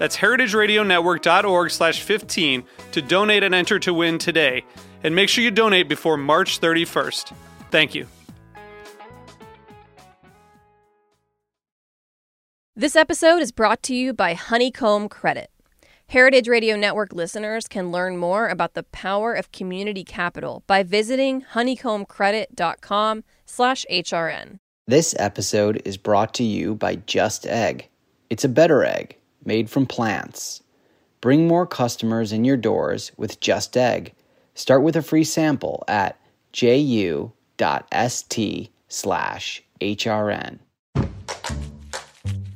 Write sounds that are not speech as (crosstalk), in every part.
That's heritageradionetwork.org slash 15 to donate and enter to win today. And make sure you donate before March 31st. Thank you. This episode is brought to you by Honeycomb Credit. Heritage Radio Network listeners can learn more about the power of community capital by visiting honeycombcredit.com slash HRN. This episode is brought to you by Just Egg. It's a better egg made from plants. Bring more customers in your doors with Just Egg. Start with a free sample at ju.st slash HRN.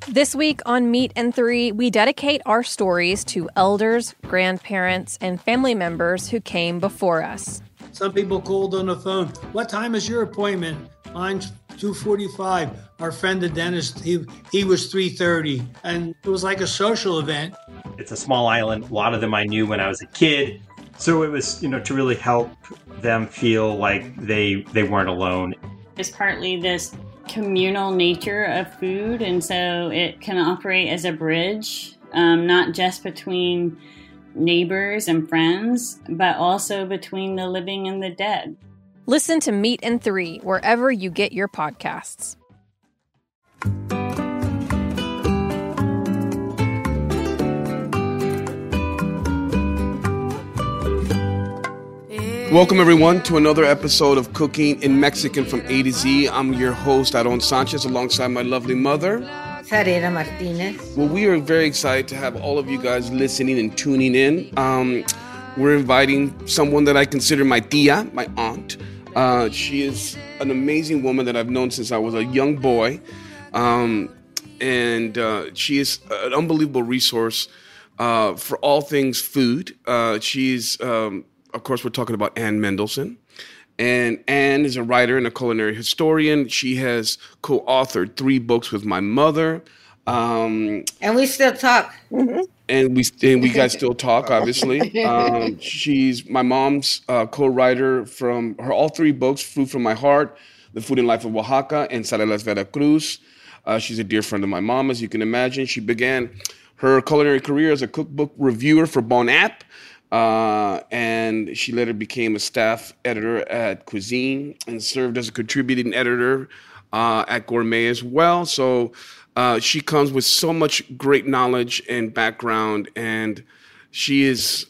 This week on Meat and Three, we dedicate our stories to elders, grandparents, and family members who came before us. Some people called on the phone. What time is your appointment? Mine's 2:45. Our friend the dentist, he he was 3:30, and it was like a social event. It's a small island. A lot of them I knew when I was a kid, so it was you know to really help them feel like they they weren't alone. It's partly this communal nature of food, and so it can operate as a bridge, um, not just between neighbors and friends, but also between the living and the dead. Listen to Meat in Three wherever you get your podcasts. Welcome, everyone, to another episode of Cooking in Mexican from A to Z. I'm your host, Aaron Sanchez, alongside my lovely mother, Zarela Martinez. Well, we are very excited to have all of you guys listening and tuning in. Um, we're inviting someone that I consider my tia, my aunt. Uh, she is an amazing woman that I've known since I was a young boy. Um, and uh, she is an unbelievable resource uh, for all things food. Uh, she's um, of course, we're talking about Anne Mendelson. And Anne is a writer and a culinary historian. She has co authored three books with my mother. Um, and we still talk. Mm-hmm. And we and we guys (laughs) still talk, obviously. (laughs) Um, she's my mom's uh, co-writer from her all three books: "Food from My Heart," "The Food and Life of Oaxaca," and "Zarelas Veracruz." Uh, she's a dear friend of my mom, as you can imagine. She began her culinary career as a cookbook reviewer for Bon App. Uh, and she later became a staff editor at Cuisine and served as a contributing editor uh, at Gourmet as well. So uh, she comes with so much great knowledge and background, and she is,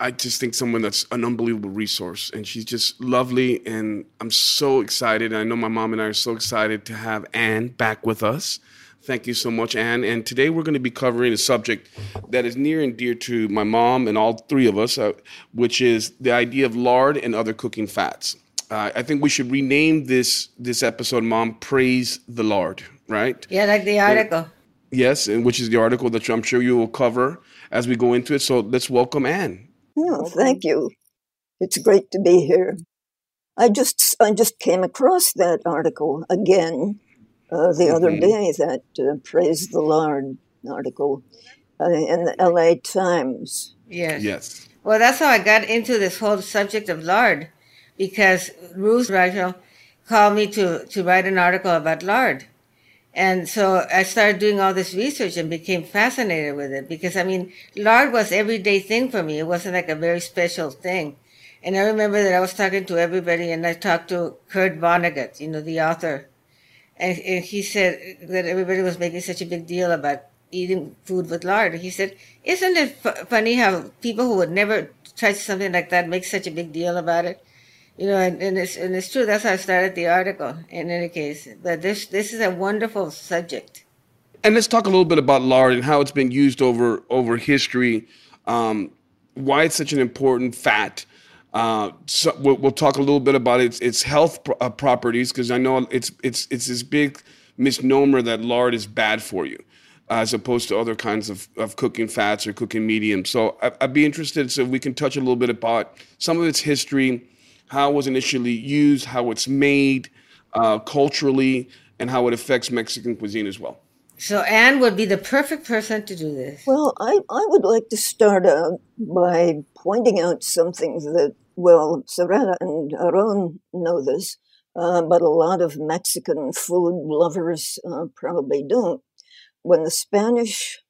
I just think, someone that's an unbelievable resource. And she's just lovely, and I'm so excited. I know my mom and I are so excited to have Anne back with us. Thank you so much, Anne. And today we're going to be covering a subject that is near and dear to my mom and all three of us, uh, which is the idea of lard and other cooking fats. Uh, I think we should rename this this episode, "Mom Praise the Lard." Right? Yeah, like the article. And, yes, and which is the article that I'm sure you will cover as we go into it. So let's welcome Anne. Oh, thank you. It's great to be here. I just I just came across that article again uh, the mm-hmm. other day that uh, Praise the Lard article uh, in the LA Times. Yes. Yes. Well, that's how I got into this whole subject of lard because Ruth Reichl called me to, to write an article about lard. And so I started doing all this research and became fascinated with it because I mean, lard was everyday thing for me. It wasn't like a very special thing. And I remember that I was talking to everybody and I talked to Kurt Vonnegut, you know, the author and, and he said that everybody was making such a big deal about eating food with lard. He said, "Isn't it funny how people who would never try something like that make such a big deal about it?" You know, and, and it's and it's true. That's how I started the article. In any case, but this this is a wonderful subject. And let's talk a little bit about lard and how it's been used over over history. Um, why it's such an important fat. Uh, so we'll, we'll, talk a little bit about its its health pro- uh, properties because I know it's it's it's this big misnomer that lard is bad for you, as opposed to other kinds of, of cooking fats or cooking mediums. So I, would be interested so we can touch a little bit about some of its history, how it was initially used, how it's made uh, culturally, and how it affects Mexican cuisine as well. So Anne would be the perfect person to do this. Well, I, I would like to start out by pointing out something that, well, Zarela and Aarón know this, uh, but a lot of Mexican food lovers uh, probably don't. When the Spanish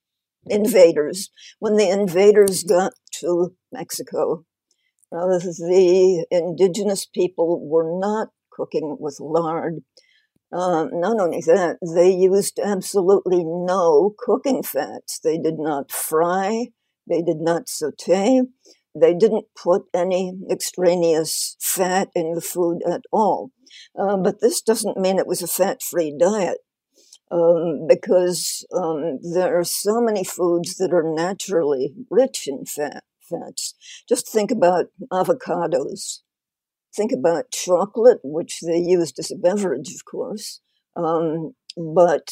invaders, when the invaders got to Mexico, uh, the indigenous people were not cooking with lard um, not only that, they used absolutely no cooking fats. They did not fry, they did not saute, they didn't put any extraneous fat in the food at all. Uh, but this doesn't mean it was a fat free diet. Um, because um, there are so many foods that are naturally rich in fat fats. Just think about avocados think about chocolate, which they used as a beverage, of course. Um, but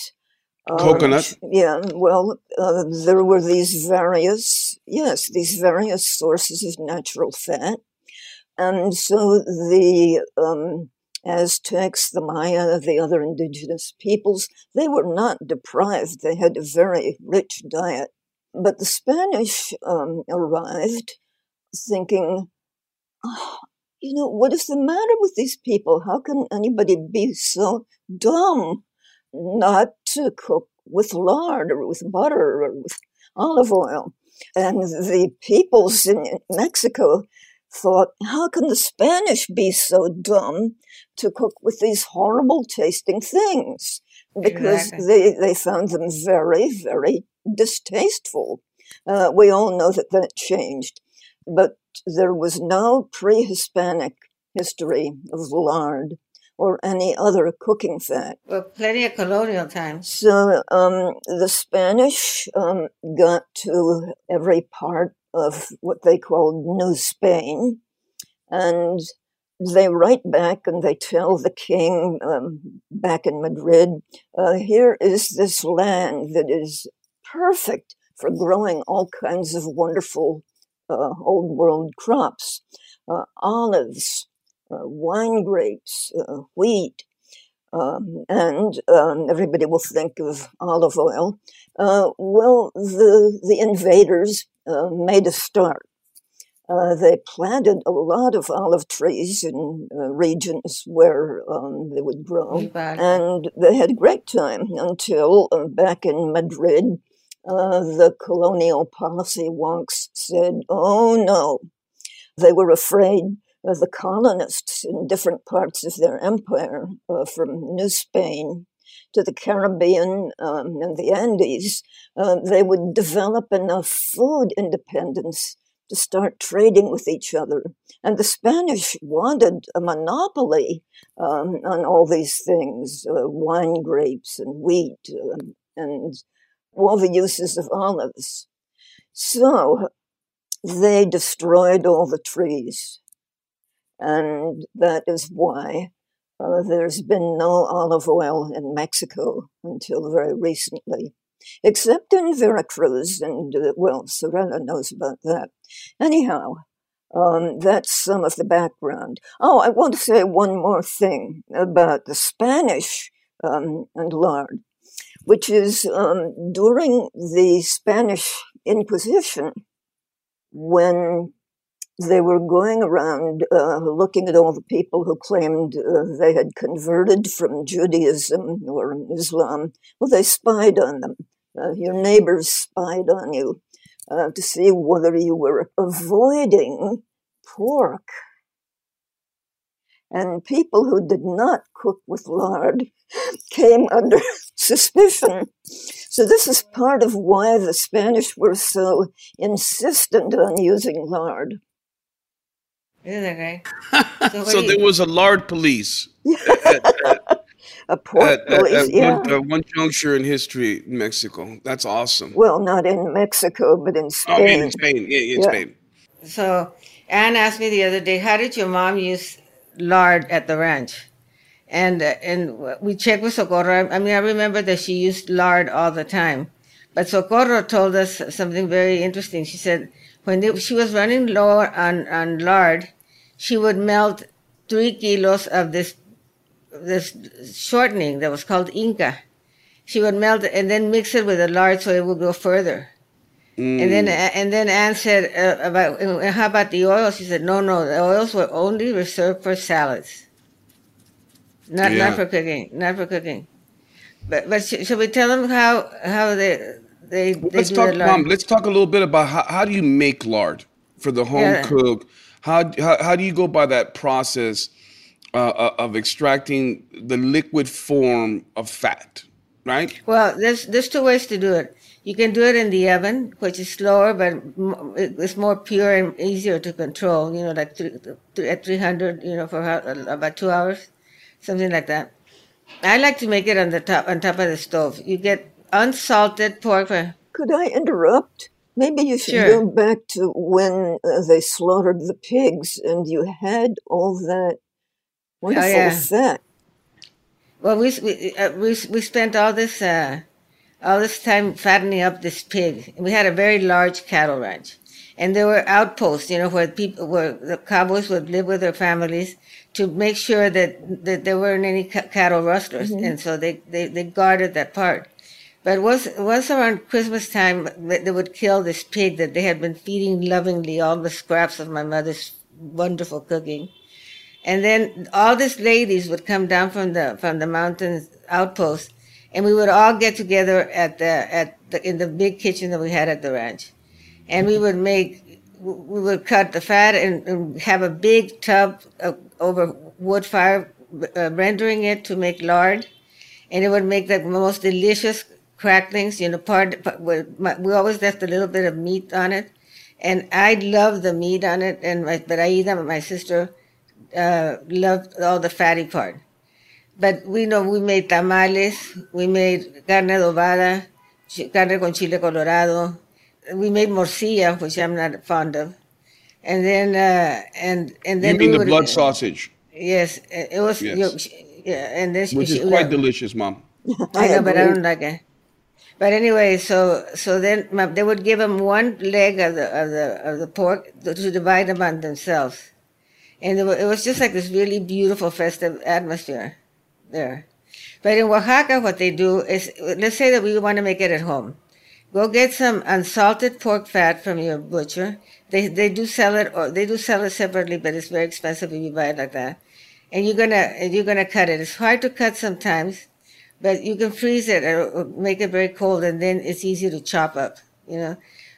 um, coconut. Yeah, well, uh, there were these various, yes, these various sources of natural fat, and so the um, Aztecs, the Maya, the other indigenous peoples, they were not deprived. They had a very rich diet. But the Spanish um, arrived thinking, oh, you know, what is the matter with these people? How can anybody be so dumb not to cook with lard or with butter or with olive oil? And the peoples in Mexico thought, how can the Spanish be so dumb to cook with these horrible tasting things? Because exactly. they, they found them very, very distasteful. Uh, we all know that that changed. But there was no pre Hispanic history of lard or any other cooking fat. Well, plenty of colonial times. So um, the Spanish um, got to every part of what they called New Spain, and they write back and they tell the king um, back in Madrid, uh, here is this land that is perfect for growing all kinds of wonderful uh, old world crops, uh, olives, uh, wine grapes, uh, wheat, um, and um, everybody will think of olive oil. Uh, well, the the invaders uh, made a start. they planted a lot of olive trees in regions where um, they would grow, and they had a great time until back in Madrid uh, the colonial policy wonks said, oh no. They were afraid of the colonists in different parts of their empire, uh, from New Spain to the Caribbean um, and the Andes, uh, they would develop enough food independence to start trading with each other. And the Spanish wanted a monopoly um, on all these things uh, wine grapes and wheat um, and all the uses of olives. So they destroyed all the trees. And that is why uh, there's been no olive oil in Mexico until very recently, except in Veracruz. And, uh, well, Zarela knows about that. Anyhow, um, that's some of the background. Oh, I want to say one more thing about the Spanish um, and lard which is um, during the Spanish Inquisition, when they were going around uh, looking at all the people who claimed uh, they had converted from Judaism or Islam. Well, they spied on them. Uh, your neighbors spied on you uh, to see whether you were avoiding pork. And people who did not cook with lard (laughs) came under suspicion. (laughs) So, this is part of why the Spanish were so insistent on using lard. Isn't that right? So, so there was a lard police. (laughs) at, at, a pork at, police, at, yeah. one, one, juncture in history in Mexico. That's awesome. Well, not in Mexico, but in Spain. Oh, in Spain. Yeah, in yeah. Spain. So Anne asked me the other day, how did your mom use lard at the ranch? And uh, and we checked with Socorro. I mean, I remember that she used lard all the time. But Socorro told us something very interesting. She said when they, she was running low on, on lard, she would melt three kilos of this this shortening that was called Inca. She would melt it and then mix it with the lard so it would go further. Mm. And then and then Anne said uh, about how about the oil? She said no, no, the oils were only reserved for salads, not yeah. not for cooking, not for cooking. But but sh- should we tell them how how they they, they let's talk, mom. Let's talk a little bit about how, how do you make lard for the home yeah. cook. How, how how do you go by that process uh, uh of extracting the liquid form of fat? Right. Well, there's there's two ways to do it. You can do it in the oven, which is slower, but it's more pure and easier to control. You know, like three, at 300, you know, for about two hours, something like that. I like to make it on the top on top of the stove. You get unsalted pork. Could I interrupt? Maybe you should sure. go back to when uh, they slaughtered the pigs and you had all that wonderful oh, yeah. fat. Well, we we, uh, we we spent all this uh, all this time fattening up this pig. We had a very large cattle ranch, and there were outposts, you know, where people, where the cowboys would live with their families to make sure that that there weren't any c- cattle rustlers, mm-hmm. and so they, they they guarded that part. But once once around Christmas time, they would kill this pig that they had been feeding lovingly all the scraps of my mother's wonderful cooking. And then all these ladies would come down from the from the mountains outpost and we would all get together at the at the, in the big kitchen that we had at the ranch, and we would make we would cut the fat and, and have a big tub of, over wood fire, uh, rendering it to make lard, and it would make the most delicious cracklings. You know, part, part we always left a little bit of meat on it, and I loved the meat on it, and my, but Aida, my sister, uh, loved all the fatty part. But we know we made tamales, we made carne adobada, carne con chile colorado. We made morcilla, which I'm not fond of. And then, uh, and and then you mean we the would, blood sausage? Yes, it was. Yes. Yeah, and this which she, is quite delicious, mom. I know, but I don't like it. But anyway, so so then they would give them one leg of the of the of the pork to, to divide among themselves, and it was, it was just like this really beautiful festive atmosphere there. But in Oaxaca, what they do is, let's say that we want to make it at home. Go get some unsalted pork fat from your butcher. They they do sell it, or they do sell it separately, but it's very expensive if you buy it like that. And you're gonna you're gonna cut it. It's hard to cut sometimes, but you can freeze it or make it very cold, and then it's easy to chop up. You know,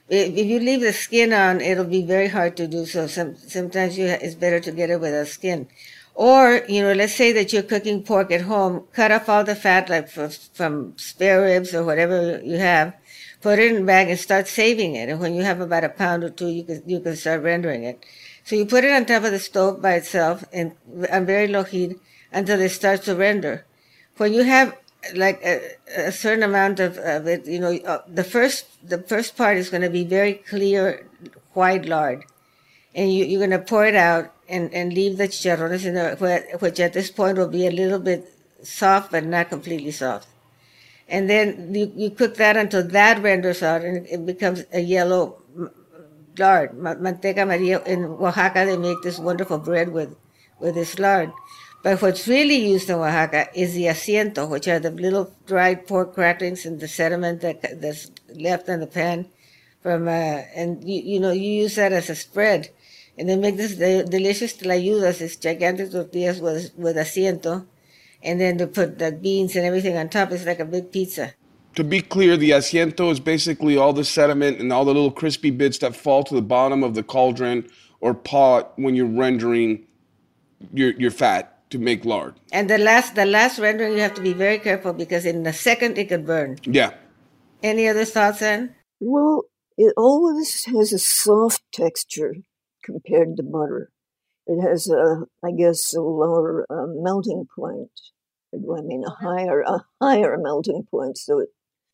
if you leave the skin on, it'll be very hard to do so. Some sometimes you it's better to get it without skin. Or, you know, let's say that you're cooking pork at home, cut off all the fat, like from spare ribs or whatever you have, put it in a bag and start saving it. And when you have about a pound or two, you can, you can start rendering it. So you put it on top of the stove by itself and on very low heat until it starts to render. When you have like a, a certain amount of, of it, you know, uh, the first, the first part is going to be very clear white lard. And you, you're going to pour it out and, and leave the chicharrones in there, which at this point will be a little bit soft, but not completely soft. And then you, you cook that until that renders out and it becomes a yellow lard. Manteca Maria. In Oaxaca, they make this wonderful bread with, with this lard. But what's really used in Oaxaca is the asiento, which are the little dried pork cracklings and the sediment that, that's left in the pan from, uh, and you, you know, you use that as a spread and they make this delicious tlayudas, these gigantic tortillas with, with asiento. And then to put the beans and everything on top. It's like a big pizza. To be clear, the asiento is basically all the sediment and all the little crispy bits that fall to the bottom of the cauldron or pot when you're rendering your, your fat to make lard. And the last the last rendering you have to be very careful because in a second it could burn. Yeah. Any other thoughts, Anne? Well, it always has a soft texture compared to butter. It has a, I guess, a lower uh, melting point. I mean, a higher, a higher melting point, so it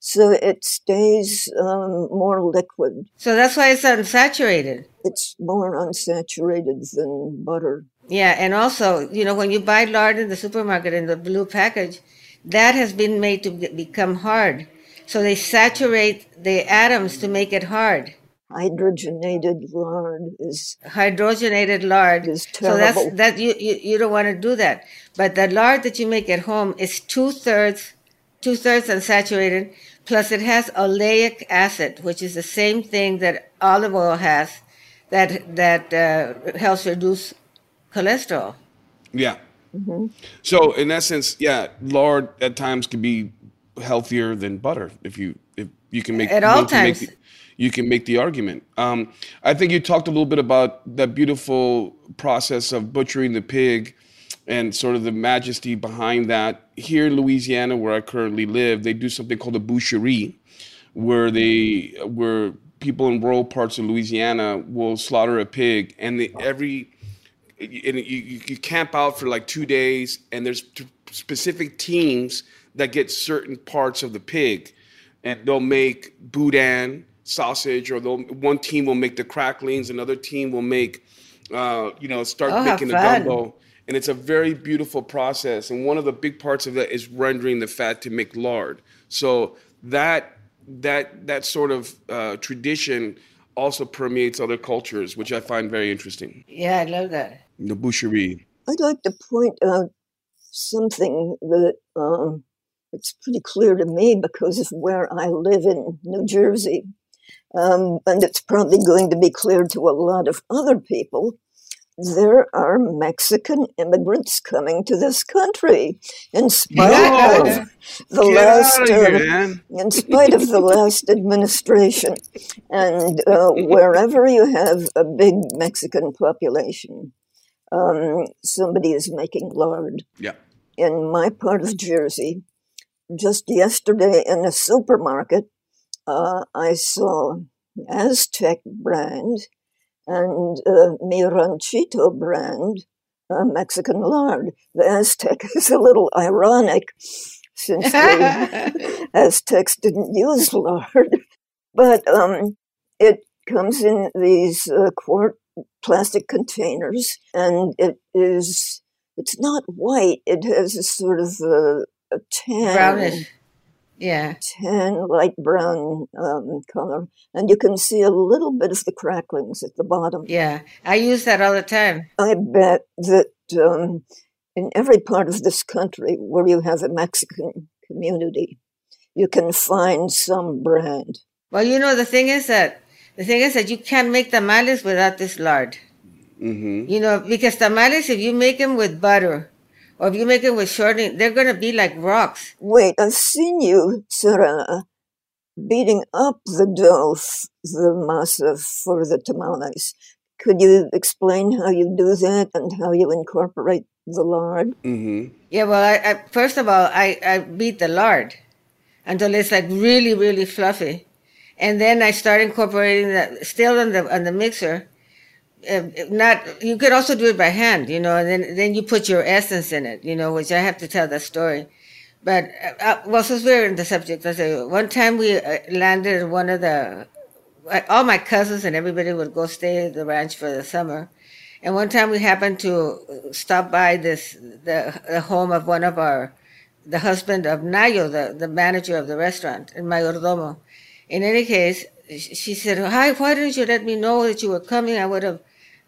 so it stays um, more liquid. So that's why it's unsaturated. It's more unsaturated than butter. Yeah, and also, you know, when you buy lard in the supermarket in the blue package, that has been made to become hard. So they saturate the atoms to make it hard. Hydrogenated lard is hydrogenated lard is terrible. So that's that you, you you don't want to do that. But the lard that you make at home is two thirds two thirds unsaturated, plus it has oleic acid, which is the same thing that olive oil has, that that uh, helps reduce cholesterol. Yeah. Mm-hmm. So in essence, yeah, lard at times can be healthier than butter if you if you can make at all times. The, you can make the argument. Um, I think you talked a little bit about that beautiful process of butchering the pig and sort of the majesty behind that. Here in Louisiana, where I currently live, they do something called a boucherie, where they where people in rural parts of Louisiana will slaughter a pig, and they, every and you, you camp out for like two days, and there's specific teams that get certain parts of the pig, and they'll make boudin sausage, or they'll one team will make the cracklings, another team will make, uh, you know, start oh, making the gumbo and it's a very beautiful process. And one of the big parts of that is rendering the fat to make lard. So that that that sort of uh, tradition also permeates other cultures, which I find very interesting. Yeah, I love that. The boucherie. I'd like to point out something that um, it's pretty clear to me because of where I live in New Jersey. Um, and it's probably going to be clear to a lot of other people there are Mexican immigrants coming to this country, in spite yeah. of the Get last, of here, uh, in spite of the last administration, and uh, wherever you have a big Mexican population, um, somebody is making lard. Yeah. In my part of Jersey, just yesterday in a supermarket, uh, I saw Aztec brand and uh, Mi Ranchito brand uh, Mexican lard. The Aztec (laughs) is a little ironic since the (laughs) Aztecs didn't use lard, but um, it comes in these uh, quart plastic containers, and it is it's not white. It has a sort of a, a tan. Brownish yeah. tan light brown um, color, and you can see a little bit of the cracklings at the bottom. Yeah, I use that all the time. I bet that um, in every part of this country where you have a Mexican community, you can find some brand. Well, you know the thing is that the thing is that you can't make tamales without this lard. Mm-hmm. You know, because tamales, if you make them with butter, or if you make it with shortening, they're going to be like rocks. Wait, I've seen you, Sarah, beating up the dough, the masa for the tamales. Could you explain how you do that and how you incorporate the lard? Mm-hmm. Yeah, well, I, I, first of all, I, I beat the lard until it's like really, really fluffy. And then I start incorporating that still on the on the mixer not you could also do it by hand you know and then then you put your essence in it you know which i have to tell that story but uh, uh well since we're in the subject let's say one time we uh, landed in one of the uh, all my cousins and everybody would go stay at the ranch for the summer and one time we happened to stop by this the, the home of one of our the husband of Nayo, the, the manager of the restaurant in Mayordomo. In any case, she said, Hi, why didn't you let me know that you were coming? I would have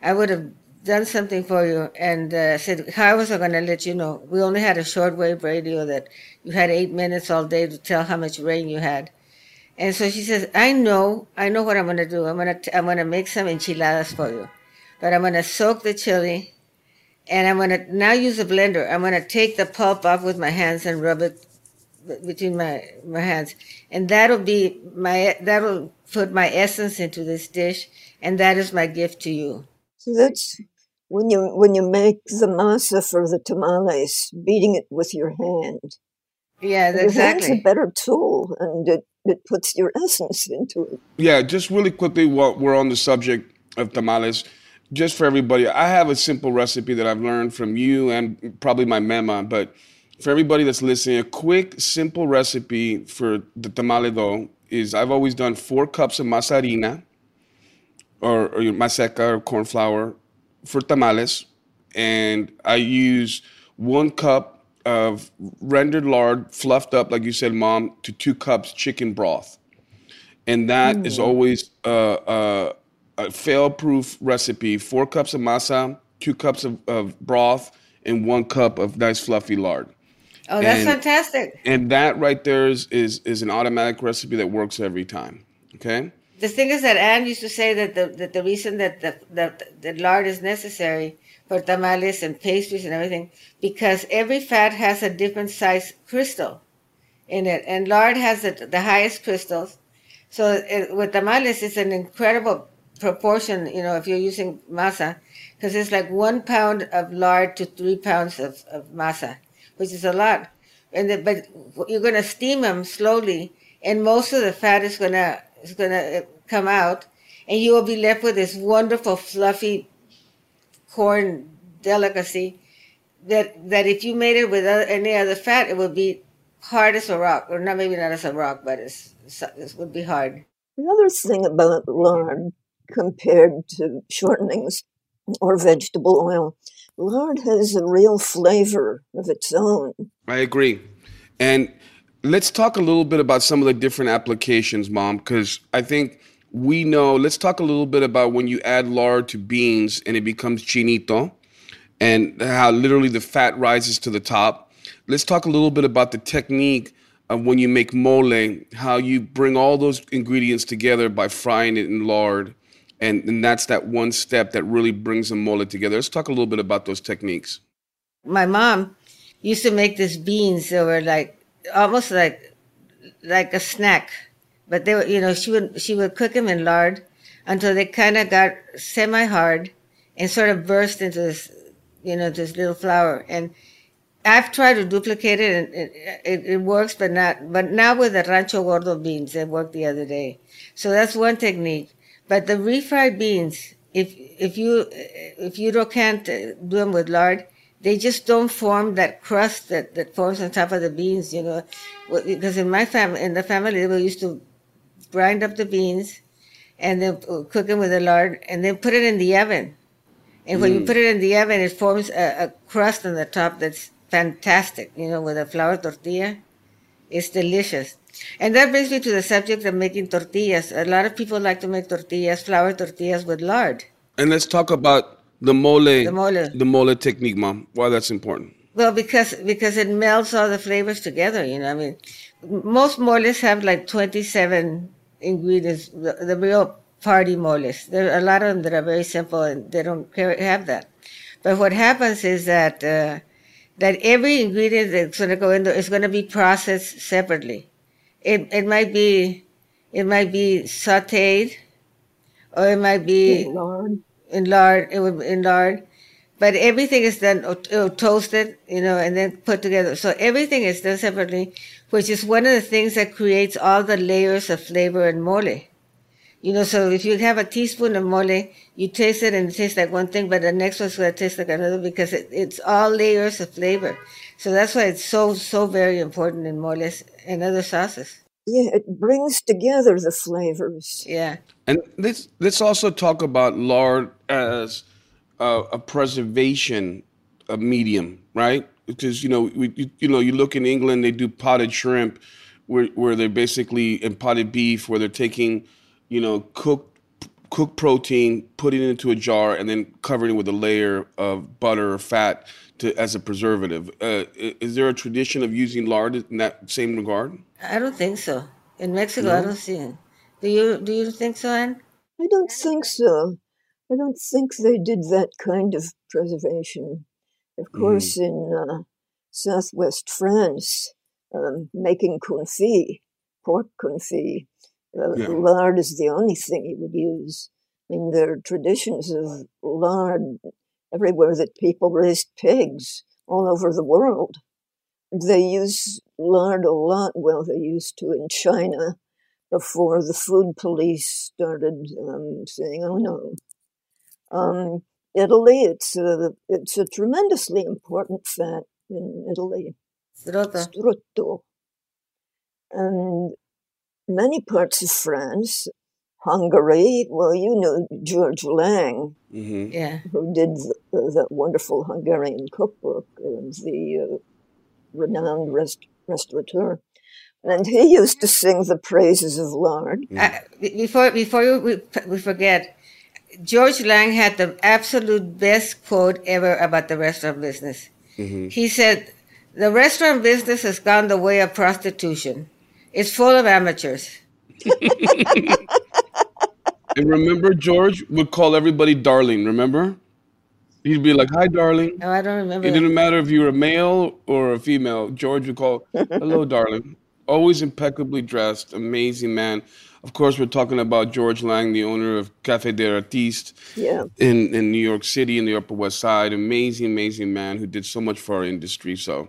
I would have done something for you and uh, said, how was I going to let you know? We only had a shortwave radio that you had eight minutes all day to tell how much rain you had. And so she says, I know, I know what I'm going to do. I'm going to, I'm going to make some enchiladas for you, but I'm going to soak the chili and I'm going to now use a blender. I'm going to take the pulp off with my hands and rub it between my, my hands. And that'll be my, that'll put my essence into this dish. And that is my gift to you. So that's when you when you make the masa for the tamales, beating it with your hand. Yeah, exactly. It's a better tool, and it, it puts your essence into it. Yeah, just really quickly, while we're on the subject of tamales, just for everybody, I have a simple recipe that I've learned from you and probably my mama, but for everybody that's listening, a quick, simple recipe for the tamale dough is I've always done four cups of masa harina or, or maseca or corn flour for tamales, and I use one cup of rendered lard, fluffed up, like you said, mom, to two cups chicken broth. And that mm. is always a, a, a fail proof recipe four cups of masa, two cups of, of broth, and one cup of nice fluffy lard. Oh, that's and, fantastic. And that right there is, is is an automatic recipe that works every time. Okay. The thing is that Anne used to say that the that the reason that the that the lard is necessary for tamales and pastries and everything because every fat has a different size crystal in it, and lard has the, the highest crystals. So it, with tamales, it's an incredible proportion. You know, if you're using masa, because it's like one pound of lard to three pounds of, of masa which is a lot. And the, but you're going to steam them slowly, and most of the fat is going to is going to uh, come out, and you will be left with this wonderful fluffy corn delicacy. That that if you made it with other, any other fat, it would be hard as a rock, or not maybe not as a rock, but it's, it would be hard. Another thing about lard compared to shortenings or vegetable oil lard has a real flavor of its own. I agree. And let's talk a little bit about some of the different applications, Mom, because I think we know. Let's talk a little bit about when you add lard to beans and it becomes chinito and how literally the fat rises to the top. Let's talk a little bit about the technique of when you make mole, how you bring all those ingredients together by frying it in lard and, and that's that one step that really brings the mole together. Let's talk a little bit about those techniques. My mom used to make these beans that were like almost like like a snack, but they were you know she would she would cook them in lard until they kind of got semi hard and sort of burst into this you know this little flour and. I've tried to duplicate it and it, it, it, works, but not. But now with the rancho gordo beans, it worked the other day. So that's one technique. But the refried beans, if if you if you don't can't do them with lard, they just don't form that crust that, that forms on top of the beans. You know, because in my family, in the family, we used to grind up the beans and then cook them with the lard and then put it in the oven. And when mm. you put it in the oven, it forms a, a crust on the top that's fantastic. You know, with a flour tortilla, it's delicious. And that brings me to the subject of making tortillas. A lot of people like to make tortillas, flour tortillas with lard. And let's talk about the mole, the mole, the mole technique, mom. Why that's important? Well, because because it melts all the flavors together. You know, I mean, most moles have like twenty-seven ingredients. The, the real party moles. There are a lot of them that are very simple and they don't have that. But what happens is that uh, that every ingredient that's going to go in there is going to be processed separately it, it might be it might be sautéed or it might be in In lard, it would be in lard, but everything is done uh, toasted, you know, and then put together. So everything is done separately, which is one of the things that creates all the layers of flavor in mole. You know, so if you have a teaspoon of mole, you taste it and it tastes like one thing, but the next one's going to taste like another because it, it's all layers of flavor. So that's why it's so, so very important in moles and other sauces. Yeah, it brings together the flavors. Yeah. And let's let's also talk about lard as a, a preservation a medium, right? Because you know we you, you know you look in England they do potted shrimp, where where they're basically in potted beef where they're taking, you know, cooked cooked protein, putting it into a jar, and then covering it with a layer of butter or fat to as a preservative. Uh, is there a tradition of using lard in that same regard? I don't think so. In Mexico, no? I don't see it. Do you? Do you think so, Anne? I don't think so. I don't think they did that kind of preservation. Of mm-hmm. course, mm. in uh, southwest France, um, making confit, pork confit, uh, yeah. lard is the only thing you would use. I mean, there are traditions of lard everywhere that people raised pigs all over the world. They use lard a lot. Well, they used to in China before the food police started um, saying, "Oh no, Um, Italy, it's a, it's a tremendously important fat in Italy. Strutto. Strutto. And many parts of France, Hungary, well, you know George Lang, hmm Yeah. who did th- that wonderful Hungarian cookbook, uh, the uh, renowned rest- restaurateur. And he used to sing the praises of lard. Uh, before before you, we, we forget, George Lang had the absolute best quote ever about the restaurant business. He said, "The restaurant business has gone the way of prostitution. It's full of amateurs." (laughs) (laughs) And remember, George would call everybody darling. Remember? He'd be like, "Hi, darling." No, I don't remember. It didn't matter if you were a male or a female. George would call, "Hello, (laughs) darling." Always impeccably dressed, amazing man. Of course, we're talking about George Lang, the owner of Cafe des Artistes Yeah. in, in New York City in the Upper West Side. Amazing, amazing man who did so much for our industry. So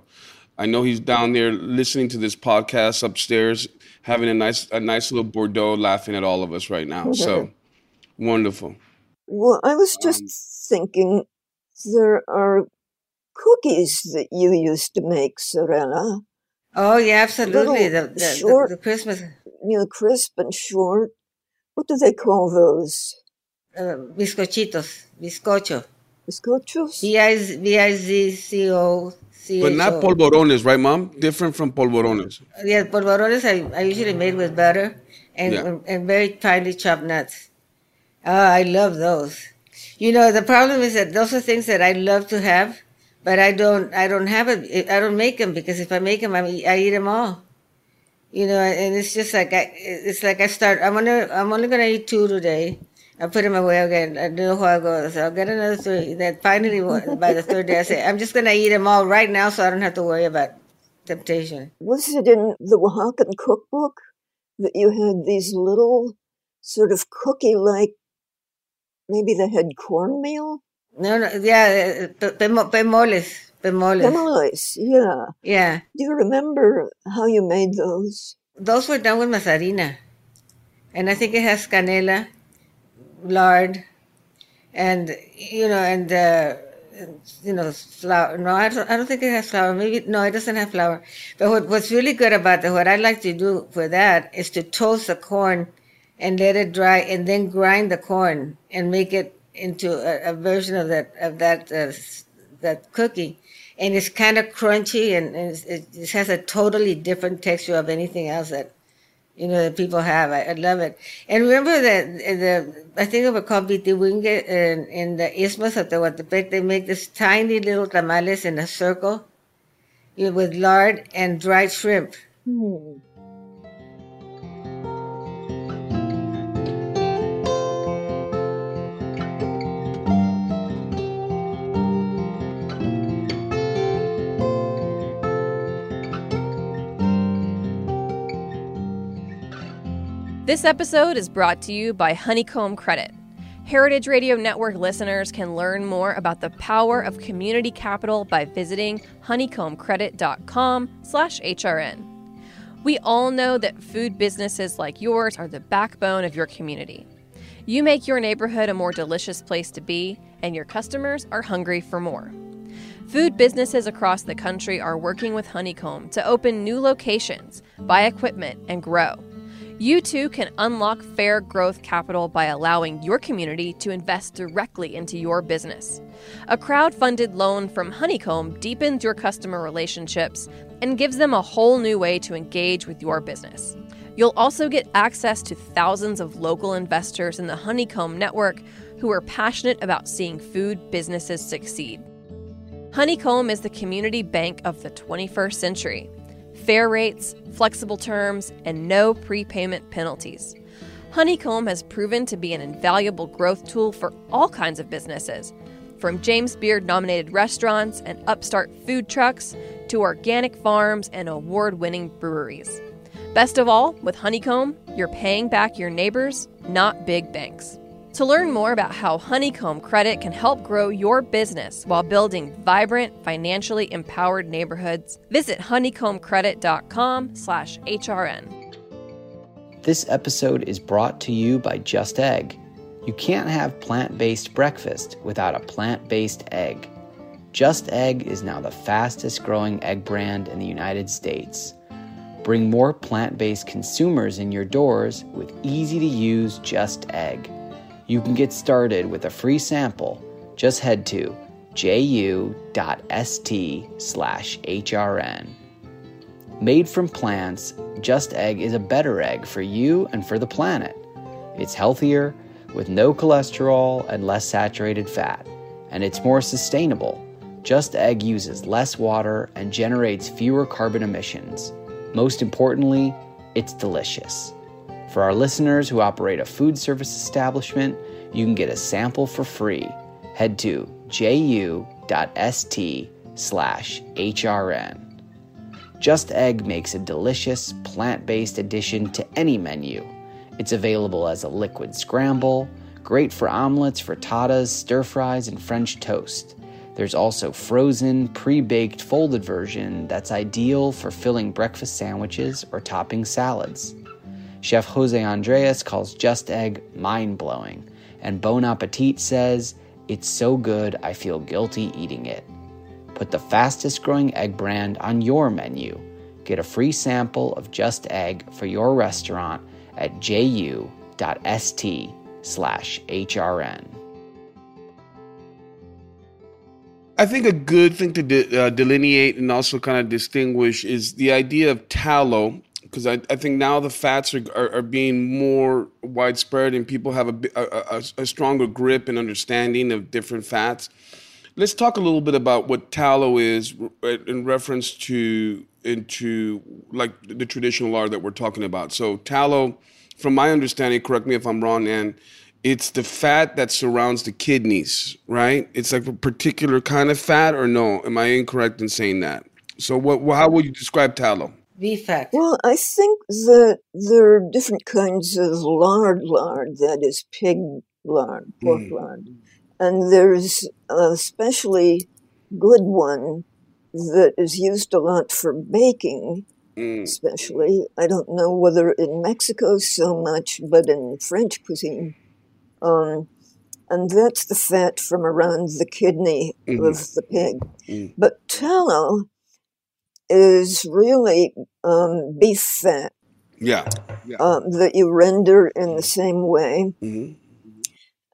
I know he's down there listening to this podcast upstairs, having a nice a nice little Bordeaux, laughing at all of us right now. So (laughs) wonderful. Well, I was just thinking there are cookies that you used to make, Zarela. Oh yeah, absolutely. The, the, the, short- the Christmas You know, crisp and short. What do they call those? uh, bizcochitos, bizcocho, Bizcochos? B I Z B I Z C O C H O. But not polvorones, right, Mom? Different from polvorones. Yeah, polvorones I, I usually made with butter and, Yeah. and very finely chopped nuts. Oh, I love those. You know, the problem is that those are things that I love to have, but I don't. I don't have it. I don't make them because if I make them, I, I eat them all. You know, and it's just like I. It's like I start. I'm gonna. I'm only gonna eat two today. I put them away again. I know I go. So I'll get another three. Then finally, by the third day, I say, I'm just gonna eat them all right now, so I don't have to worry about temptation. Was it in the Oaxacan cookbook that you had these little sort of cookie like, maybe they had cornmeal? No, no, yeah, uh, pe- pemo- pemoles, pemoles. Yeah. Yeah, Do you remember how you made those? those were done with masa harina, and I think it has canela, lard, and you know, and uh, you know, flour. No, I don't. I don't think it has flour. Maybe no, it doesn't have flour. But what, what's really good about it, what I like to do for that, is to toast the corn and let it dry, and then grind the corn and make it into a, a version of that of that uh, that cookie. And it's kind of crunchy, and, and it has a totally different texture of anything else that you know, that people have. I, I love it. And remember that the I think it was called Bitiwinge in, in the Isthmus of Tehuantepec. They make this tiny little tamales in a circle you know, with lard and dried shrimp. Hmm. This episode is brought to you by Honeycomb Credit. Heritage Radio Network listeners can learn more about the power of community capital by visiting honeycombcredit.com/hrn. We all know that food businesses like yours are the backbone of your community. You make your neighborhood a more delicious place to be, and your customers are hungry for more. Food businesses across the country are working with Honeycomb to open new locations, buy equipment, and grow. You too can unlock fair growth capital by allowing your community to invest directly into your business. A crowd-funded loan from Honeycomb deepens your customer relationships and gives them a whole new way to engage with your business. You'll also get access to thousands of local investors in the Honeycomb network who are passionate about seeing food businesses succeed. Honeycomb is the community bank of the 21st century. Fair rates, flexible terms, and no prepayment penalties. Honeycomb has proven to be an invaluable growth tool for all kinds of businesses, from James Beard nominated restaurants and upstart food trucks to organic farms and award winning breweries. Best of all, with Honeycomb, you're paying back your neighbors, not big banks. To learn more about how Honeycomb Credit can help grow your business while building vibrant, financially empowered neighborhoods, visit honeycombcredit.com/hrn. This episode is brought to you by Just Egg. You can't have plant based breakfast without a plant based egg. Just Egg is now the fastest growing egg brand in the United States. Bring more plant based consumers in your doors with easy to use Just Egg. You can get started with a free sample. Just head to ju.st slash hrn. Made from plants, Just Egg is a better egg for you and for the planet. It's healthier, with no cholesterol and less saturated fat, and it's more sustainable. Just Egg uses less water and generates fewer carbon emissions. Most importantly, it's delicious. For our listeners who operate a food service establishment, you can get a sample for free. Head to ju.st slash hrn. Just Egg makes a delicious, plant based addition to any menu. It's available as a liquid scramble, great for omelets, frittatas, stir fries, and French toast. There's also frozen, pre baked folded version that's ideal for filling breakfast sandwiches or topping salads. Chef Jose Andres calls Just Egg mind blowing, and Bon Appetit says, It's so good I feel guilty eating it. Put the fastest growing egg brand on your menu. Get a free sample of Just Egg for your restaurant at ju.st slash hrn. I think a good thing to de- uh, delineate and also kind of distinguish is the idea of tallow, because I, I think now the fats are, are, are being more widespread and people have a, a, a, stronger grip and understanding of different fats. Let's talk a little bit about what tallow is uh, in reference to into like the traditional lard that we're talking about. So tallow, from my understanding, correct me if I'm wrong, and it's the fat that surrounds the kidneys, right? It's like a particular kind of fat, or no? Am I incorrect in saying that? So, what? How would you describe tallow? Fat. Well, I think that there are different kinds of lard lard, that is pig lard, pork Mm. lard. And there's a especially good one that is used a lot for baking, Mm. especially. I don't know whether in Mexico so much, but in French cuisine. Um, and that's the fat from around the kidney Mhm. of the pig. Mm. But tallow is really um, beef fat Yeah. um, that you render in the same way. hmm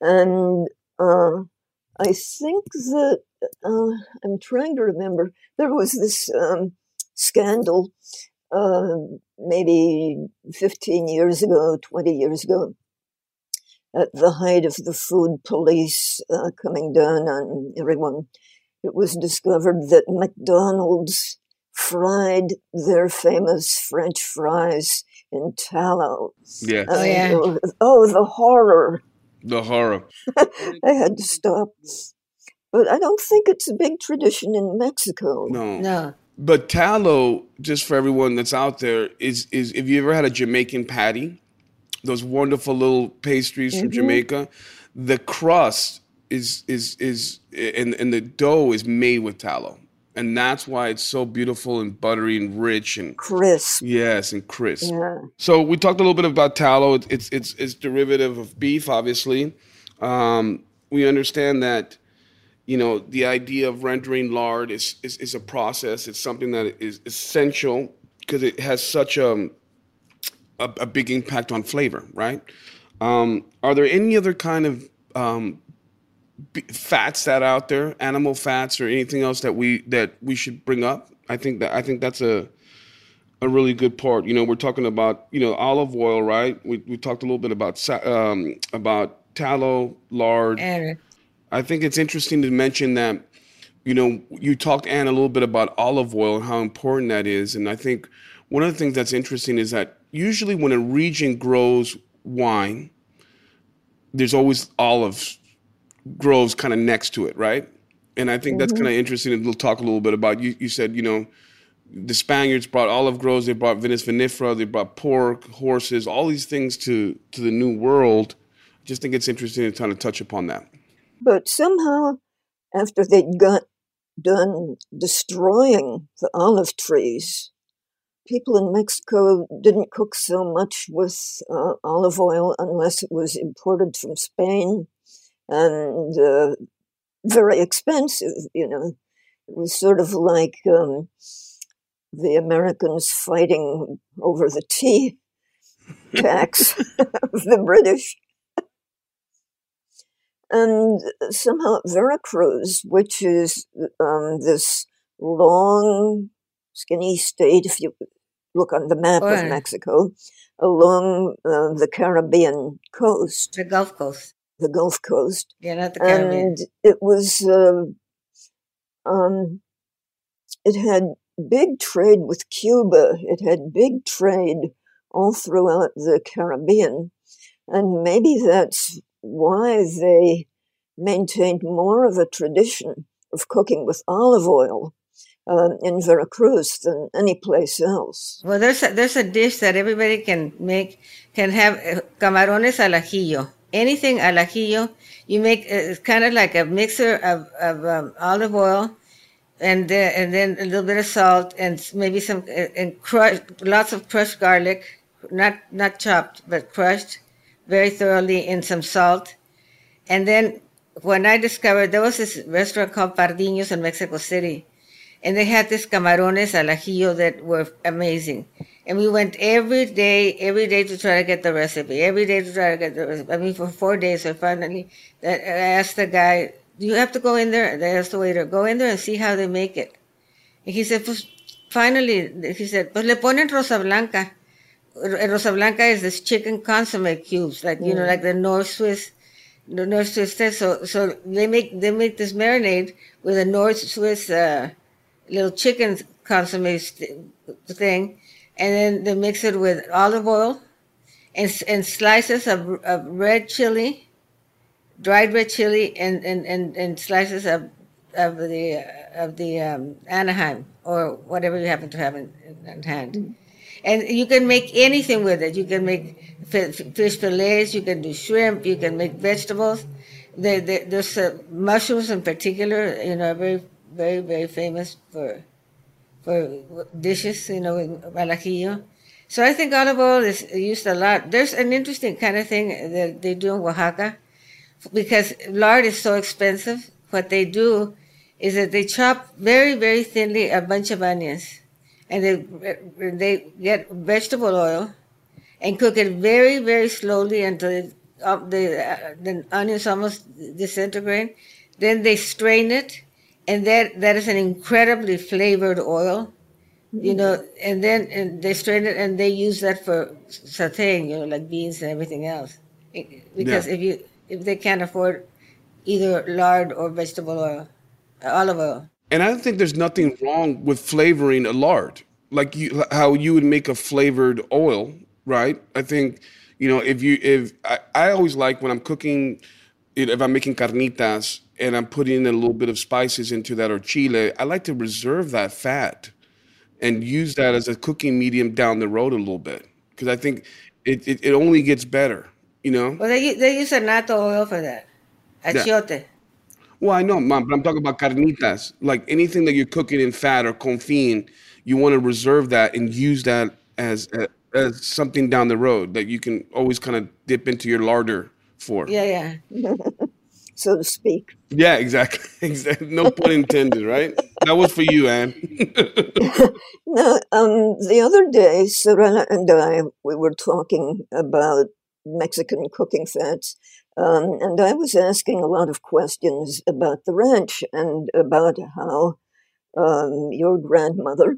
And uh, I think that uh, I'm trying to remember there was this um, scandal uh, maybe 15 years ago, 20 years ago, at the height of the food police uh, coming down on everyone. It was discovered that McDonald's fried their famous French fries in tallow. Yeah. Oh, yeah. And, uh, oh, the horror. The horror. (laughs) I had to stop. But I don't think it's a big tradition in Mexico. No. No. But tallow, just for everyone that's out there, is is if you ever had a Jamaican patty, those wonderful little pastries from Mhm. Jamaica, the crust is is is and and the dough is made with tallow, and that's why it's so beautiful and buttery and rich and Crisp. yes and crisp. Yeah. So we talked a little bit about tallow. It's it's it's, it's derivative of beef, obviously. Um, we understand that you know the idea of rendering lard is is, is a process. It's something that is essential because it has such a, a a big impact on flavor, right? Um, are there any other kind of um, fats that out there, animal fats or anything else that we that we should bring up? I think that I think that's a a really good part. You know, we're talking about you know olive oil, right? We we talked a little bit about um, about tallow, lard. I think it's interesting to mention that you know you talked Anne a little bit about olive oil and how important that is, and I think one of the things that's interesting is that usually when a region grows wine, there's always olive groves kind of next to it, right? And I think that's Mhm. kind of interesting. And we'll talk a little bit about you. You said you know the Spaniards brought olive groves, they brought Vitis vinifera, they brought pork, horses, all these things to to the New World. I just think it's interesting to kind of touch upon that. But somehow, after they got done destroying the olive trees, people in Mexico didn't cook so much with uh, olive oil unless it was imported from Spain and uh, very expensive, you know. It was sort of like um, the Americans fighting over the tea tax (laughs) of the British. And somehow Veracruz, which is um, this long, skinny state, if you look on the map of Mexico, along uh, the Caribbean coast. The Gulf Coast. The Gulf Coast. Yeah, not the Caribbean. And it was, uh, um, it had big trade with Cuba. It had big trade all throughout the Caribbean. And maybe that's why they maintained more of a tradition of cooking with olive oil um, in Veracruz than any place else. Well, there's a, there's a dish that everybody can make, can have uh, camarones al ajillo. Anything al ajillo, you make it's kind of like a mixer of, of um, olive oil and then, and then a little bit of salt and maybe some and crush, lots of crushed garlic, not not chopped but crushed very thoroughly in some salt. And then when I discovered there was this restaurant called Pardiños in Mexico City, and they had these camarones al ajillo that were amazing. And we went every day, every day to try to get the recipe, every day to try to get the recipe. I mean, for four days, I finally, I asked the guy, "Do you have to go in there?" They asked the waiter, "Go in there and see how they make it." And he said, "Pues, finally," he said, "Pues le ponen rosa blanca." Rosa blanca is this chicken consomme cubes, like you know, like the Knorr Suiza the Knorr Suiza test. So, so they make they make this marinade with a Knorr Suiza uh, little chicken consomme thing, and then they mix it with olive oil and and slices of, of red chili, dried red chili, and and, and, and slices of of the of the um, Anaheim or whatever you happen to have in, in hand. Mm-hmm. And you can make anything with it. You can make fish fillets, you can do shrimp, you can make vegetables. They, they, there's uh, mushrooms in particular, you know, very, very, very famous for for dishes, you know, al ajillo. So I think olive oil is used a lot. There's an interesting kind of thing that they do in Oaxaca because lard is so expensive. What they do is that they chop very, very thinly a bunch of onions and they, they get vegetable oil and cook it very, very slowly until it, uh, the, uh, the onions almost disintegrate. Then they strain it, and that, that is an incredibly flavored oil, you know, and then and they strain it and they use that for sauteing, you know, like beans and everything else. Because yeah. if you if they can't afford either lard or vegetable oil, uh, olive oil. And I don't think there's nothing wrong with flavoring a lard, like you how you would make a flavored oil, right? I think you know if you if I, I always like when I'm cooking, if I'm making carnitas and I'm putting a little bit of spices into that or chile, I like to reserve that fat and use that as a cooking medium down the road a little bit because I think it, it, it only gets better, you know. Well, they they use annatto oil for that, achiote. Yeah. Well, I know, mom, but I'm talking about carnitas. Like anything that you're cooking in fat or confine, you want to reserve that and use that as as something down the road that you can always kind of dip into your larder for. Yeah, yeah. (laughs) so to speak. Yeah, exactly. (laughs) exactly. No pun intended, right? That was for you, Anne. (laughs) no, um, the other day, Zarela and I, we were talking about Mexican cooking fats, um, and I was asking a lot of questions about the ranch and about how um, your grandmother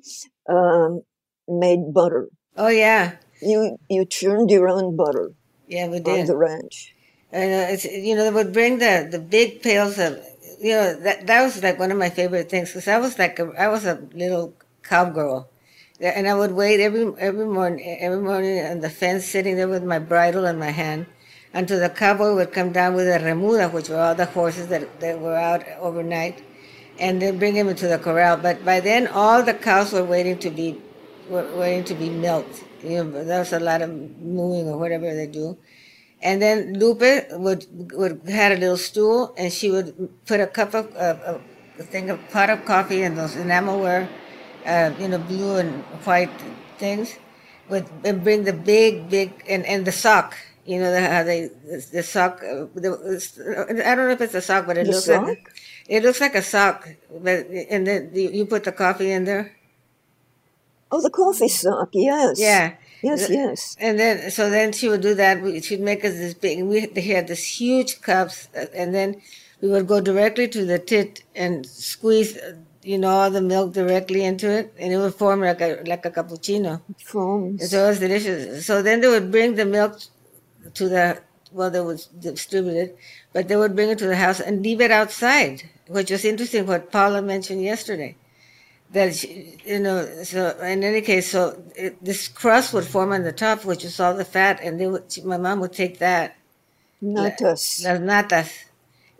um, made butter. Oh yeah, you you churned your own butter. Yeah, we did on the ranch. And uh, you know, they would bring the the big pails of, you know, that that was like one of my favorite things because I was like a, I was a little cowgirl, and I would wait every every morning every morning on the fence, sitting there with my bridle in my hand until the cowboy would come down with a remuda, which were all the horses that, that were out overnight, and then bring him into the corral. But by then, all the cows were waiting to be were waiting to be milked. You know, there was a lot of mooing or whatever they do. And then Lupe would would had a little stool, and she would put a cup of uh, a thing of pot of coffee and those enamelware, uh, you know, blue and white things, would and bring the big, big, and, and the sock. You know the, how they the, the sock. uh, The, I don't know if it's a sock, but it The looks sock? like it looks like a sock. But and then you put the coffee in there. Oh, the coffee sock. Yes. Yeah. Yes. Yes. And then, so then she would do that. She'd make us this big. We had- had this huge cups, uh, and then we would go directly to the tit and squeeze, uh, you know, all the milk directly into it, and it would form like a like a cappuccino. Foams. So it was delicious. So then they would bring the milk to the well, they would distribute it, but they would bring it to the house and leave it outside, which was interesting. What Paula mentioned yesterday that you know so in any case so it, this crust would form on the top which is all the fat and they would my mom would take that Natas. las natas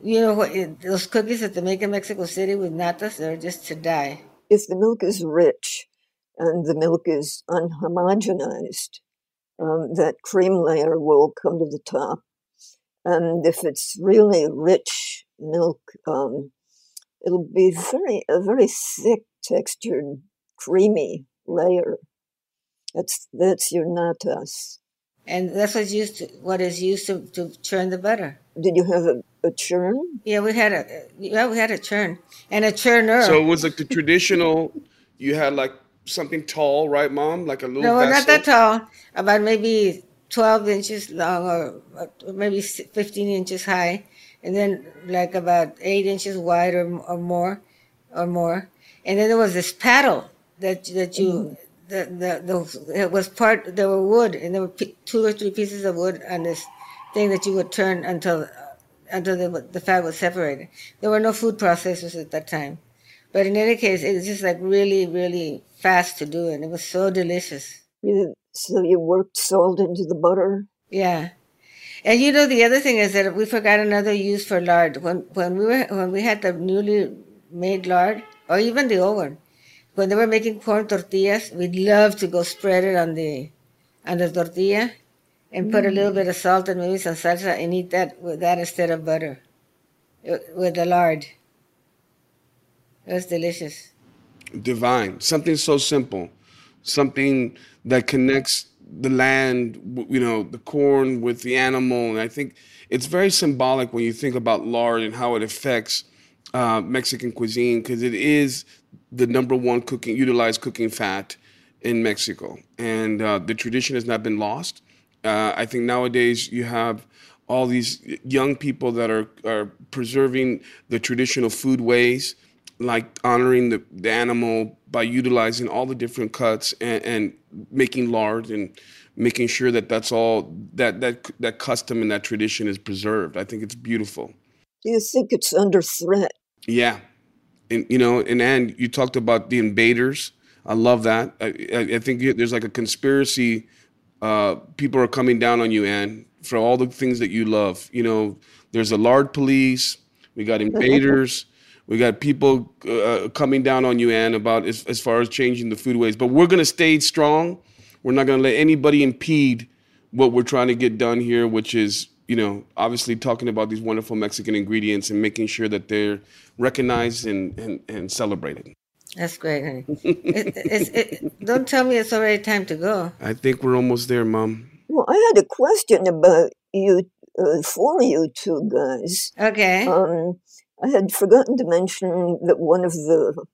you know what those cookies that they make in mexico city with natas they're just to die If the milk is rich and the milk is unhomogenized, um, that cream layer will come to the top. And if it's really rich milk, um, it'll be very a very thick textured, creamy layer. That's that's your natas. and that's what's used to, what is used to, to churn the butter Did you have a, a churn? yeah we had a yeah we had a churn and a churner So it was like the traditional. You had like something tall, right, mom? Like a little. No, well, not that tall. About maybe 12 inches long or, or maybe 15 inches high. And then like about 8 inches wide or, or more. Or more. And then there was this paddle that that you, mm-hmm. the, the, the, it was part, there were wood and there were two or three pieces of wood on this thing that you would turn until until the, the fat was separated. There were no food processors at that time. But in any case, it was just like really, really fast to do it. It was so delicious. You, so you worked salt into the butter. Yeah. And you know the other thing is that we forgot another use for lard. When when we were when we had the newly made lard, or even the oven. when they were making corn tortillas, we'd love to go spread it on the on the tortilla and put a little bit of salt and maybe some salsa and eat that with that instead of butter. uh, With the lard. It was delicious. divine something so simple something that connects the land you know the corn with the animal and i think it's very symbolic when you think about lard and how it affects uh, mexican cuisine because it is the number one cooking utilized cooking fat in mexico and uh, the tradition has not been lost uh, i think nowadays you have all these young people that are, are preserving the traditional food ways like honoring the, the animal by utilizing all the different cuts and, and making lard and making sure that that's all that that that custom and that tradition is preserved. I think it's beautiful. Do you think it's under threat? Yeah, and you know, and and you talked about the invaders. I love that. I, I, think there's like a conspiracy. Uh, people are coming down on you, Anne, for all the things that you love. You know, there's a lard police. We got invaders. (laughs) we got people uh, coming down on you, Anne, about as, as far as changing the food foodways. But we're gonna stay strong. We're not gonna let anybody impede what we're trying to get done here, which is, you know, obviously talking about these wonderful Mexican ingredients and making sure that they're recognized and, and, and celebrated. That's great, honey. (laughs) it, it's, it, don't tell me it's already time to go. I think we're almost there, Mom. Well, I had a question about you, uh, for you two guys. Okay. Um, I had forgotten to mention that one of the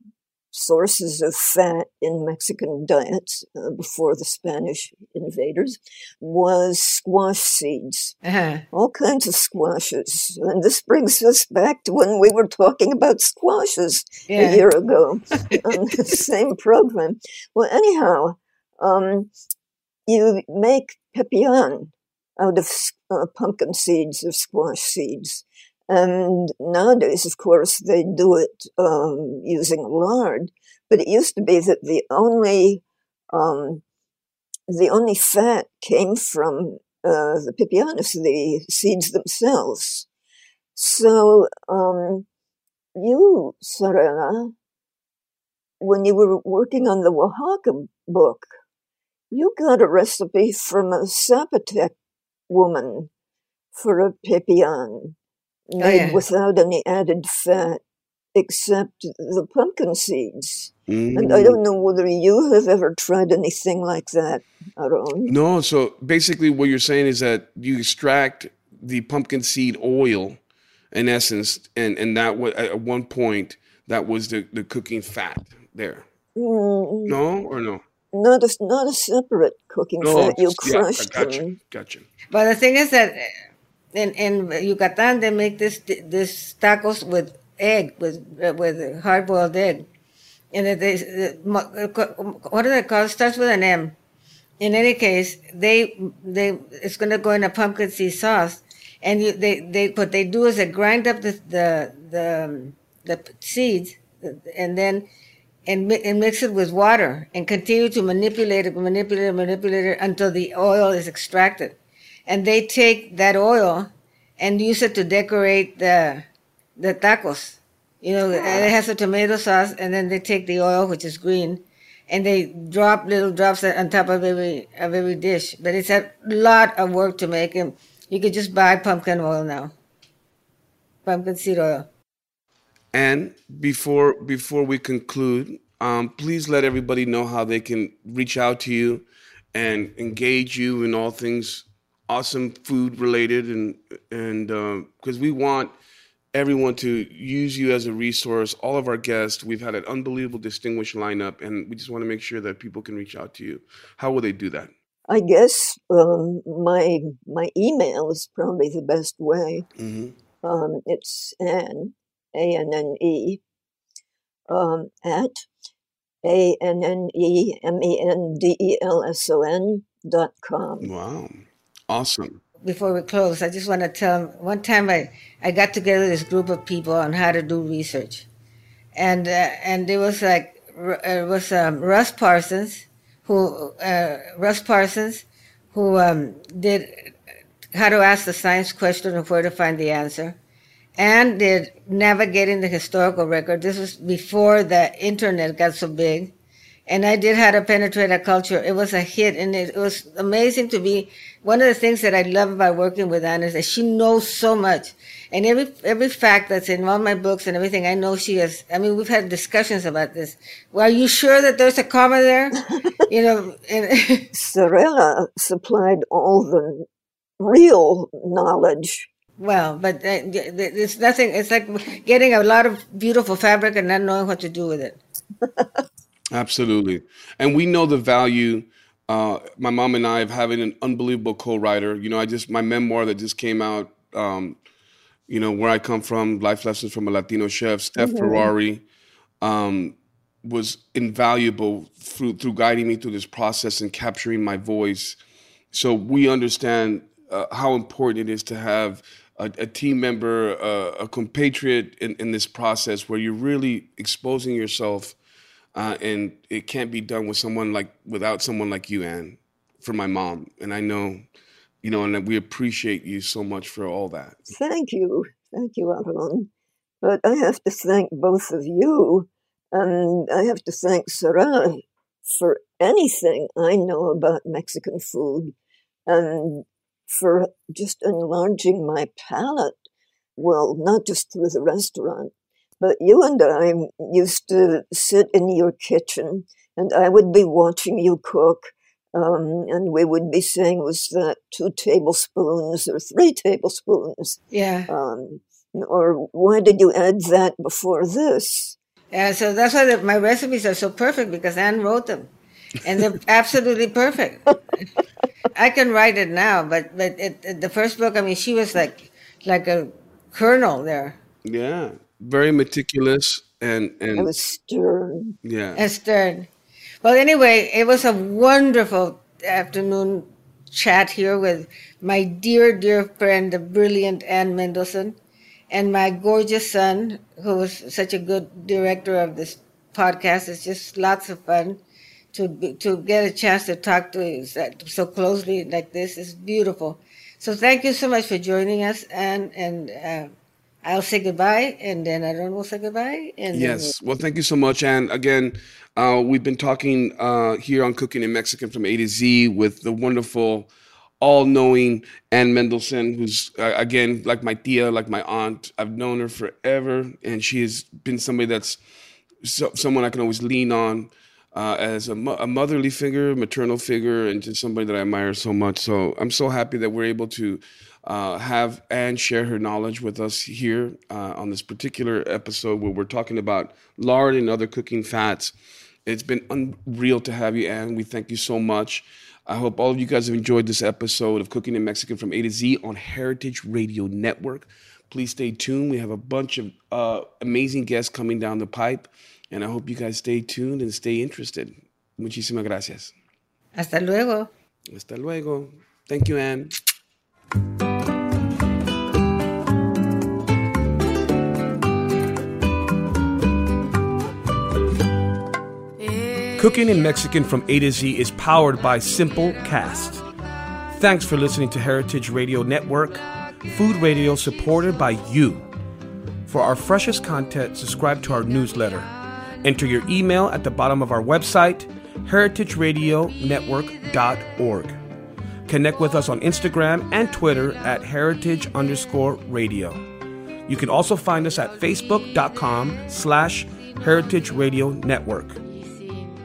sources of fat in Mexican diets uh, before the Spanish invaders was squash seeds. Uh-huh. All kinds of squashes. And this brings us back to when we were talking about squashes Yeah. a year ago (laughs) on the same program. Well, anyhow, um, you make pepian out of uh, pumpkin seeds or squash seeds. And nowadays, of course, they do it um, using lard. But it used to be that the only um, the only fat came from uh, the pipianos, the seeds themselves. So um, you, Zarela, when you were working on the Oaxaca book, you got a recipe from a Zapotec woman for a pepian made yeah. without any added fat. except the pumpkin seeds. Mm. And I don't know whether you have ever tried anything like that, Aarón. No, so basically what you're saying is that you extract the pumpkin seed oil, in essence, and and that was at one point that was the the cooking fat there. Mm, No or no? not a not a separate cooking No, fat. You just- yeah, crushed gotcha, them. gotcha. But the thing is that in in Yucatan they make this this tacos with egg with with hard boiled egg, and it they what do they call? It starts with an M. In any case, they they it's going to go in a pumpkin seed sauce, and you they they what they do is they grind up the the the, the seeds, and then and, and mix it with water and continue to manipulate it, manipulate it, manipulate it until the oil is extracted. And they take that oil and use it to decorate the the tacos. You know, and it has a tomato sauce, and then they take the oil, which is green, and they drop little drops on top of every of every dish. But it's a lot of work to make them. You could just buy pumpkin oil now, pumpkin seed oil. And before before we conclude, um, please let everybody know how they can reach out to you and engage you in all things awesome food related, and and because we want everyone to use you as a resource. All of our guests, we've had an unbelievable, distinguished lineup, and we just want to make sure that people can reach out to you. How will they do that? I guess um, my my email is probably the best way. hmm Um, it's Anne, A N N E, um, at A N N E M E N D E L S O N dot com. Wow, awesome. before we close, I just want to tell one time I, I got together this group of people on how to do research. And uh, and there was like uh, it was um, Russ Parsons who uh, Russ Parsons who um, did how to ask the science question and where to find the answer, and did navigating the historical record. This was before the internet got so big, and I did how to penetrate a culture. It was a hit, and it, it was amazing to be. One of the things that I love about working with Anna is that she knows so much, and every every fact that's in all my books and everything, I know she has. I mean, we've had discussions about this. Well, are you sure that there's a comma there? (laughs) you know, and (laughs) Zarela supplied all the real knowledge. well, but uh, it's nothing. It's like getting a lot of beautiful fabric and not knowing what to do with it. (laughs) Absolutely. And we know the value, uh, my mom and I, of having an unbelievable co writer. You know, I just, my memoir that just came out, um, you know, where I come from, Life Lessons from a Latino Chef, Steph Ferrari, um, was invaluable through, through guiding me through this process and capturing my voice. So we understand uh, how important it is to have a, a team member, uh, a compatriot in, in this process where you're really exposing yourself uh, and it can't be done with someone like without someone like you, Anne, for my mom. And I know, you know, and we appreciate you so much for all that. Thank you. Thank you, Aarón. But I have to thank both of you, and I have to thank Zarela for anything I know about Mexican food and for just enlarging my palate. Well, not just through the restaurant, but you and I used to sit in your kitchen, and I would be watching you cook. Um, and we would be saying, was that two tablespoons or three tablespoons? Yeah. Um, or why did you add that before this? Yeah, so that's why the, my recipes are so perfect because Anne wrote them, and they're (laughs) absolutely perfect. I can write it now, but but it, it- the first book, I mean, she was like like a colonel there, Yeah, very meticulous and I and was stern. yeah. and stern. Well, anyway, it was a wonderful afternoon chat here with my dear, dear friend, the brilliant Anne Mendelson, and my gorgeous son, who was such a good director of this podcast. It's just lots of fun to be, to get a chance to talk to you so so closely like this is beautiful. So thank you so much for joining us, and and uh, I'll say goodbye, and then Aarón will say goodbye, and Yes. Well, thank you so much. And again, uh, we've been talking uh, here on Cooking in Mexican from A to Z with the wonderful all knowing Anne Mendelson, who's uh, again like my tia, like my aunt. I've known her forever, and she has been somebody that's so, someone I can always lean on uh, as a, mo- a, motherly figure, maternal figure, and just somebody that I admire so much. So I'm so happy that we're able to uh, have Anne share her knowledge with us here uh, on this particular episode where we're talking about lard and other cooking fats. It's been unreal to have you, Anne. We thank you so much. I hope all of you guys have enjoyed this episode of Cooking in Mexican from A to Z on Heritage Radio Network. Please stay tuned. We have a bunch of uh, amazing guests coming down the pipe, and I hope you guys stay tuned and stay interested. Muchísimas gracias. Hasta luego. Hasta luego. Thank you, Anne. Cooking in Mexican from A to Z is powered by Simple Cast. Thanks for listening to Heritage Radio Network, food radio supported by you. For our freshest content, subscribe to our newsletter. Enter your email at the bottom of our website, heritageradionetwork.org. Connect with us on Instagram and Twitter at heritage underscore radio. You can also find us at facebook.com slash heritage radio network.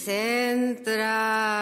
mis entrañas.